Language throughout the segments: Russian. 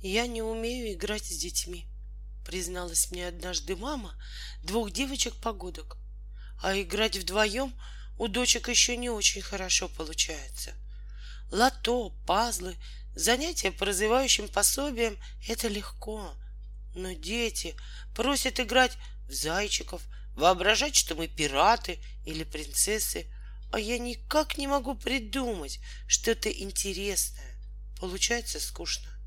Я не умею играть с детьми, призналась мне однажды мама двух девочек-погодок. А играть вдвоем у дочек еще не очень хорошо получается. Лото, пазлы, занятия по развивающим пособиям — это легко. Но дети просят играть в зайчиков, воображать, что мы пираты или принцессы, а я никак не могу придумать что-то интересное. Получается скучно.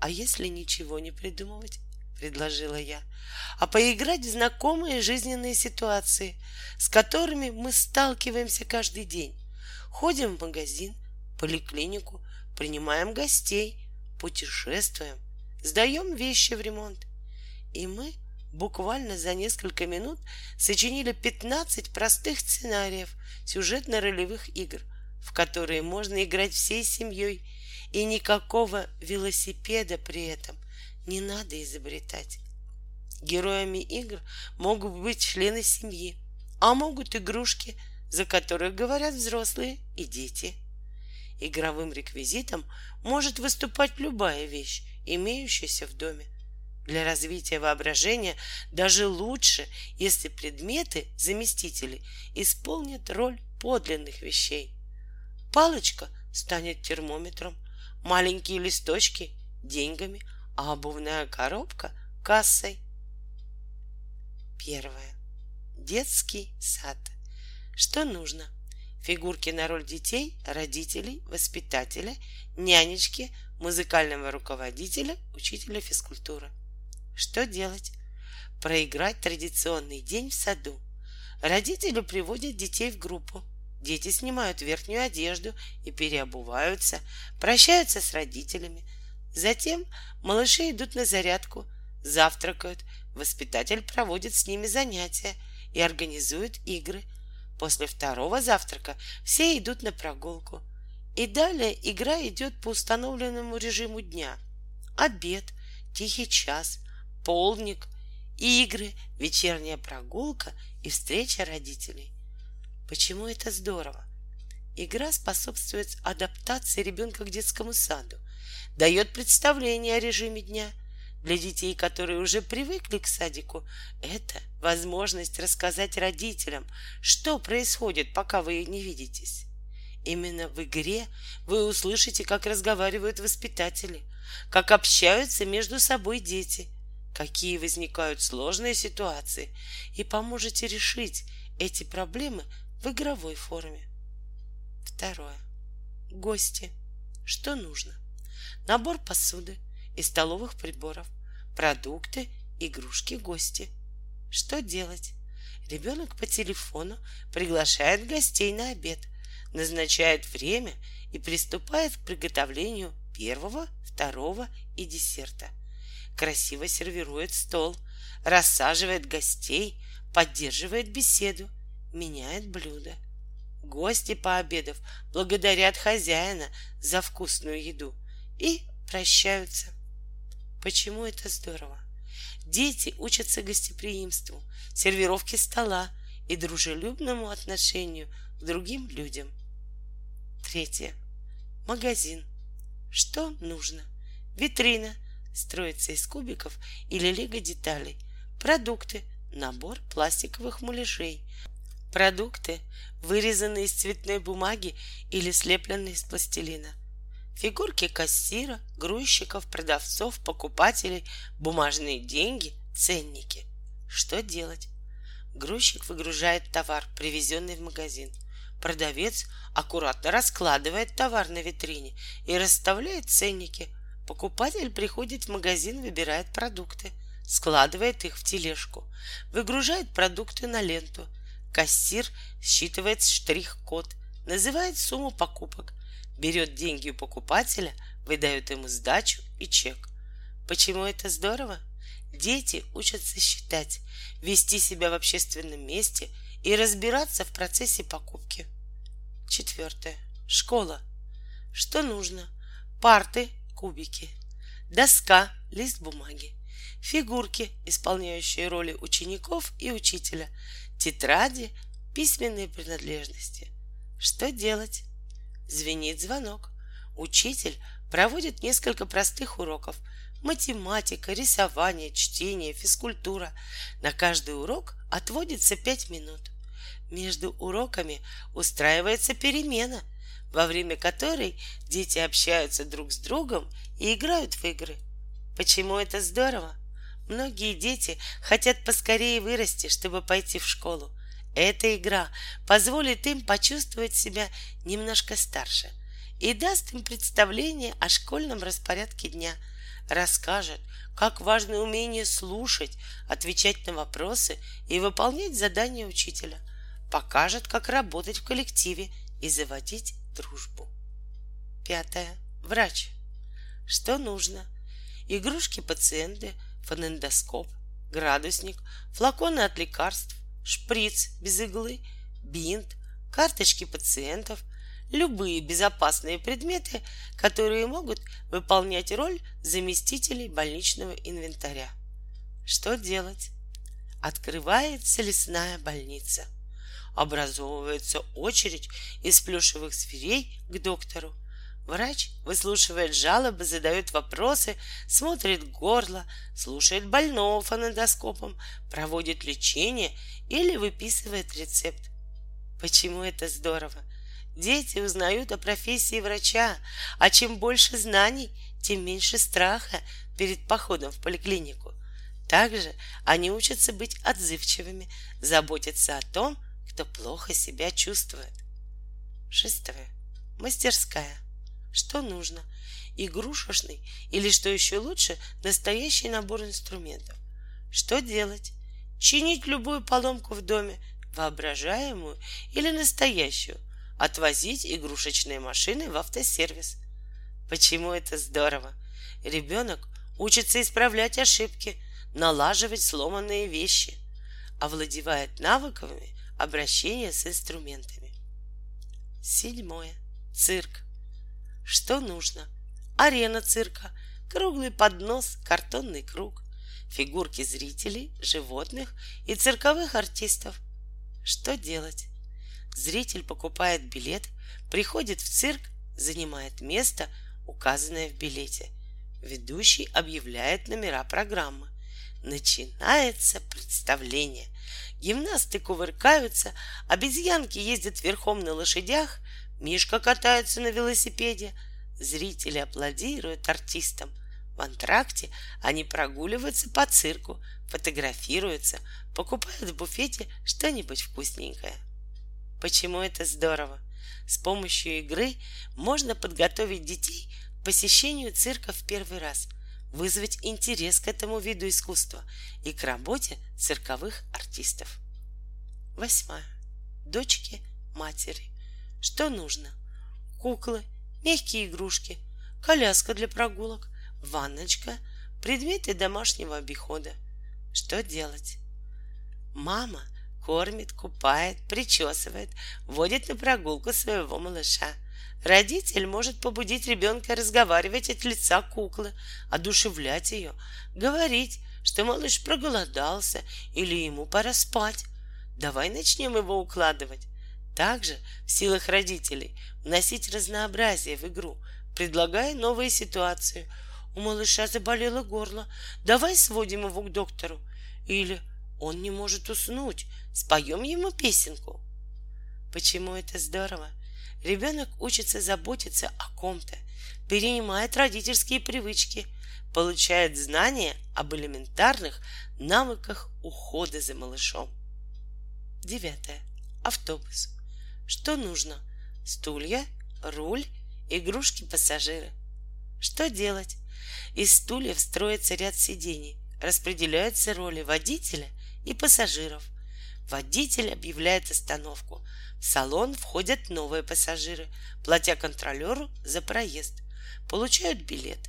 А если ничего не придумывать? предложила я, а поиграть в знакомые жизненные ситуации, с которыми мы сталкиваемся каждый день. Ходим в магазин, поликлинику, принимаем гостей, путешествуем, сдаем вещи в ремонт. И мы буквально за несколько минут сочинили 15 простых сценариев сюжетно-ролевых игр, в которые можно играть всей семьей, и никакого велосипеда при этом не надо изобретать. Героями игр могут быть члены семьи, а могут игрушки, за которых говорят взрослые и дети. Игровым реквизитом может выступать любая вещь, имеющаяся в доме. Для развития воображения даже лучше, если предметы, заместители, исполнят роль подлинных вещей. Палочка станет термометром, маленькие листочки — деньгами, а обувная коробка — кассой. Первое. Детский сад. Что нужно? Фигурки на роль детей, родителей, воспитателя, нянечки, музыкального руководителя, учителя физкультуры — что делать? Проиграть традиционный день в саду. Родители приводят детей в группу. Дети снимают верхнюю одежду и переобуваются, прощаются с родителями. Затем малыши идут на зарядку, завтракают, воспитатель проводит с ними занятия и организует игры. После второго завтрака все идут на прогулку. И далее игра идет по установленному режиму дня. Обед, тихий час, полдник, игры, вечерняя прогулка и встреча родителей. Почему это здорово? Игра способствует адаптации ребенка к детскому саду, дает представление о режиме дня. Для детей, которые уже привыкли к садику, это возможность рассказать родителям, что происходит, пока вы не видитесь. Именно в игре вы услышите, как разговаривают воспитатели, как общаются между собой дети, какие возникают сложные ситуации, и поможете решить эти проблемы в игровой форме. Второе. Гости. Что нужно? Набор посуды и столовых приборов, продукты, игрушки, гости. Что делать? Ребенок по телефону приглашает гостей на обед, назначает время и приступает к приготовлению первого, второго и десерта – красиво сервирует стол, рассаживает гостей, поддерживает беседу, меняет блюда. Гости, пообедав, благодарят хозяина за вкусную еду и прощаются. Почему это здорово? Дети учатся гостеприимству, сервировке стола и дружелюбному отношению к другим людям. Третье. Магазин. Что нужно? Витрина, строится из кубиков или лего деталей, продукты, набор пластиковых муляжей, продукты, вырезанные из цветной бумаги или слепленные из пластилина, фигурки кассира, грузчиков, продавцов, покупателей, бумажные деньги, ценники. Что делать? Грузчик выгружает товар, привезенный в магазин. Продавец аккуратно раскладывает товар на витрине и расставляет ценники – Покупатель приходит в магазин, выбирает продукты, складывает их в тележку, выгружает продукты на ленту. Кассир считывает штрих-код, называет сумму покупок, берет деньги у покупателя, выдает ему сдачу и чек. Почему это здорово? Дети учатся считать, вести себя в общественном месте и разбираться в процессе покупки. Четвертое. Школа. Что нужно? Парты, кубики, доска, лист бумаги, фигурки, исполняющие роли учеников и учителя, тетради, письменные принадлежности. Что делать? Звенит звонок. Учитель проводят несколько простых уроков. Математика, рисование, чтение, физкультура. На каждый урок отводится пять минут. Между уроками устраивается перемена, во время которой дети общаются друг с другом и играют в игры. Почему это здорово? Многие дети хотят поскорее вырасти, чтобы пойти в школу. Эта игра позволит им почувствовать себя немножко старше и даст им представление о школьном распорядке дня, расскажет, как важно умение слушать, отвечать на вопросы и выполнять задания учителя, покажет, как работать в коллективе и заводить дружбу. Пятое. Врач. Что нужно? Игрушки пациенты, фонендоскоп, градусник, флаконы от лекарств, шприц без иглы, бинт, карточки пациентов, любые безопасные предметы, которые могут выполнять роль заместителей больничного инвентаря. Что делать? Открывается лесная больница. Образовывается очередь из плюшевых зверей к доктору. Врач выслушивает жалобы, задает вопросы, смотрит горло, слушает больного фонодоскопом, проводит лечение или выписывает рецепт. Почему это здорово? Дети узнают о профессии врача, а чем больше знаний, тем меньше страха перед походом в поликлинику. Также они учатся быть отзывчивыми, заботиться о том, кто плохо себя чувствует. Шестое. Мастерская. Что нужно? Игрушечный или, что еще лучше, настоящий набор инструментов. Что делать? Чинить любую поломку в доме, воображаемую или настоящую, отвозить игрушечные машины в автосервис. Почему это здорово? Ребенок учится исправлять ошибки, налаживать сломанные вещи, овладевает навыками обращения с инструментами. Седьмое. Цирк. Что нужно? Арена цирка, круглый поднос, картонный круг, фигурки зрителей, животных и цирковых артистов. Что делать? Зритель покупает билет, приходит в цирк, занимает место, указанное в билете. Ведущий объявляет номера программы. Начинается представление. Гимнасты кувыркаются, обезьянки ездят верхом на лошадях, Мишка катается на велосипеде, зрители аплодируют артистам. В антракте они прогуливаются по цирку, фотографируются, покупают в буфете что-нибудь вкусненькое. Почему это здорово? С помощью игры можно подготовить детей к посещению цирка в первый раз, вызвать интерес к этому виду искусства и к работе цирковых артистов. Восьмое. Дочки матери. Что нужно? Куклы, мягкие игрушки, коляска для прогулок, ванночка, предметы домашнего обихода. Что делать? Мама кормит, купает, причесывает, водит на прогулку своего малыша. Родитель может побудить ребенка разговаривать от лица куклы, одушевлять ее, говорить, что малыш проголодался или ему пора спать. Давай начнем его укладывать. Также в силах родителей вносить разнообразие в игру, предлагая новые ситуации. У малыша заболело горло, давай сводим его к доктору. Или он не может уснуть, споем ему песенку. Почему это здорово? Ребенок учится заботиться о ком-то, перенимает родительские привычки, получает знания об элементарных навыках ухода за малышом. Девятое. Автобус. Что нужно? Стулья, руль, игрушки пассажиры. Что делать? Из стульев строится ряд сидений, распределяются роли водителя и пассажиров. Водитель объявляет остановку. В салон входят новые пассажиры, платя контролеру за проезд. Получают билет.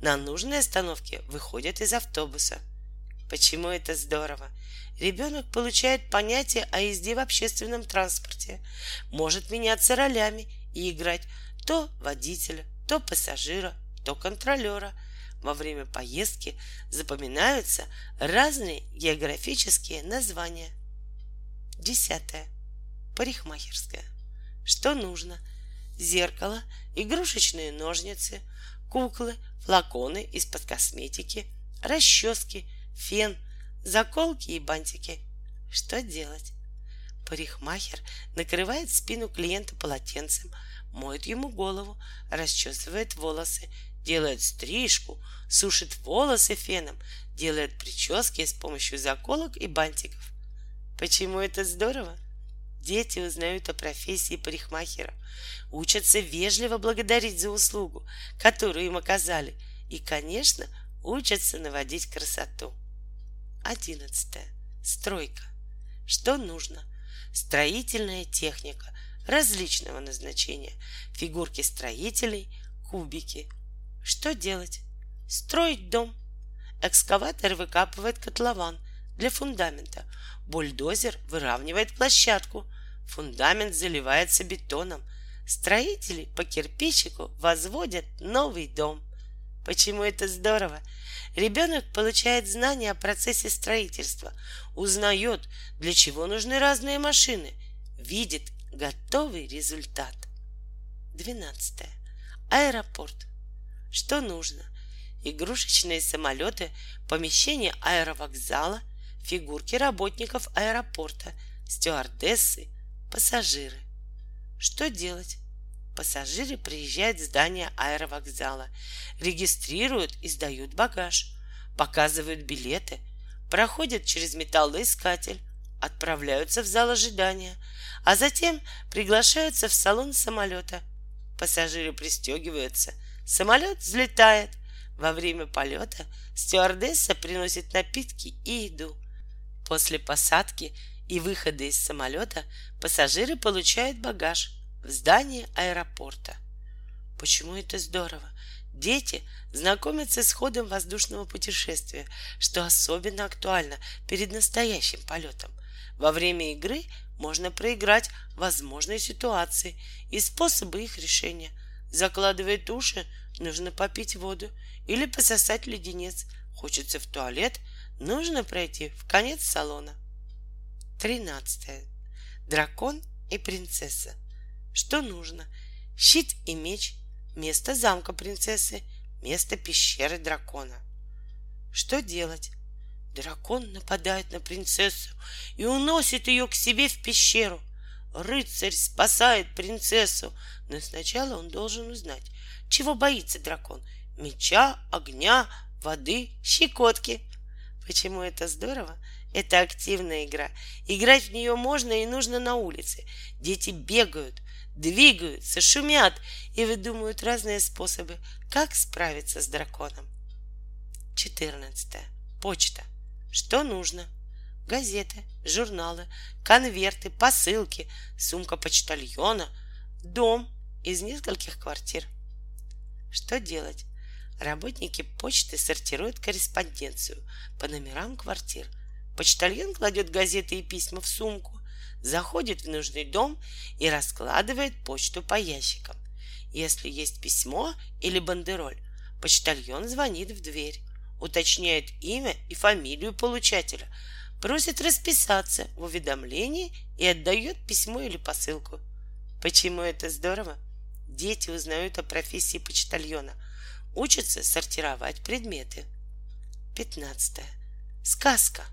На нужной остановке выходят из автобуса. Почему это здорово? Ребенок получает понятие о езде в общественном транспорте, может меняться ролями и играть то водителя, то пассажира, то контролера. Во время поездки запоминаются разные географические названия. Десятое. Парикмахерская. Что нужно? Зеркало, игрушечные ножницы, куклы, флаконы из-под косметики, расчески, фен, заколки и бантики. Что делать? Парикмахер накрывает спину клиента полотенцем, моет ему голову, расчесывает волосы, делает стрижку, сушит волосы феном, делает прически с помощью заколок и бантиков. Почему это здорово? Дети узнают о профессии парикмахера, учатся вежливо благодарить за услугу, которую им оказали, и, конечно, учатся наводить красоту. Одиннадцатое. Стройка. Что нужно? Строительная техника различного назначения, фигурки строителей, кубики. Что делать? Строить дом. Экскаватор выкапывает котлован для фундамента. Бульдозер выравнивает площадку. Фундамент заливается бетоном. Строители по кирпичику возводят новый дом. Почему это здорово? Ребенок получает знания о процессе строительства, узнает, для чего нужны разные машины, видит готовый результат. 12. Аэропорт. Что нужно? Игрушечные самолеты, помещение аэровокзала, фигурки работников аэропорта, стюардессы, пассажиры. Что делать? Пассажиры приезжают в здание аэровокзала, регистрируют и сдают багаж, показывают билеты, проходят через металлоискатель, отправляются в зал ожидания, а затем приглашаются в салон самолета. Пассажиры пристегиваются, самолет взлетает. Во время полета стюардесса приносит напитки и еду. После посадки и выхода из самолета пассажиры получают багаж – в здании аэропорта. Почему это здорово? Дети знакомятся с ходом воздушного путешествия, что особенно актуально перед настоящим полетом. Во время игры можно проиграть возможные ситуации и способы их решения. Закладывает уши, нужно попить воду или пососать леденец. Хочется в туалет, нужно пройти в конец салона. 13. Дракон и принцесса. Что нужно? Щит и меч, место замка принцессы, место пещеры дракона. Что делать? Дракон нападает на принцессу и уносит ее к себе в пещеру. Рыцарь спасает принцессу, но сначала он должен узнать, чего боится дракон. Меча, огня, воды, щекотки. Почему это здорово? Это активная игра. Играть в нее можно и нужно на улице. Дети бегают, двигаются, шумят и выдумывают разные способы, как справиться с драконом. 14. Почта. Что нужно? Газеты, журналы, конверты, посылки, сумка почтальона, дом из нескольких квартир. Что делать? Работники почты сортируют корреспонденцию по номерам квартир. Почтальон кладет газеты и письма в сумку, заходит в нужный дом и раскладывает почту по ящикам. Если есть письмо или бандероль, почтальон звонит в дверь, уточняет имя и фамилию получателя, просит расписаться в уведомлении и отдает письмо или посылку. Почему это здорово? Дети узнают о профессии почтальона, учатся сортировать предметы. 15. Сказка.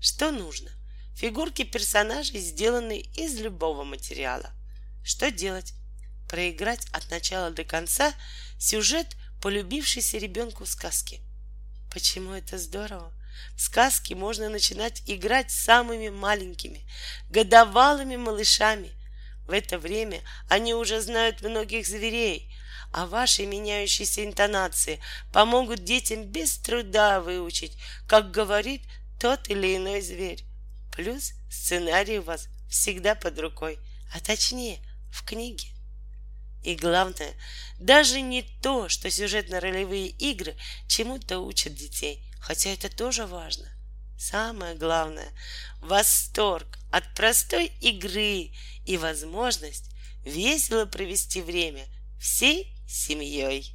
Что нужно? Фигурки персонажей сделаны из любого материала. Что делать? Проиграть от начала до конца сюжет полюбившейся ребенку сказки. Почему это здорово? В сказке можно начинать играть самыми маленькими, годовалыми малышами. В это время они уже знают многих зверей, а ваши меняющиеся интонации помогут детям без труда выучить, как говорит тот или иной зверь. Плюс сценарий у вас всегда под рукой, а точнее в книге. И главное, даже не то, что сюжетно-ролевые игры чему-то учат детей, хотя это тоже важно. Самое главное — восторг от простой игры и возможность весело провести время всей семьей.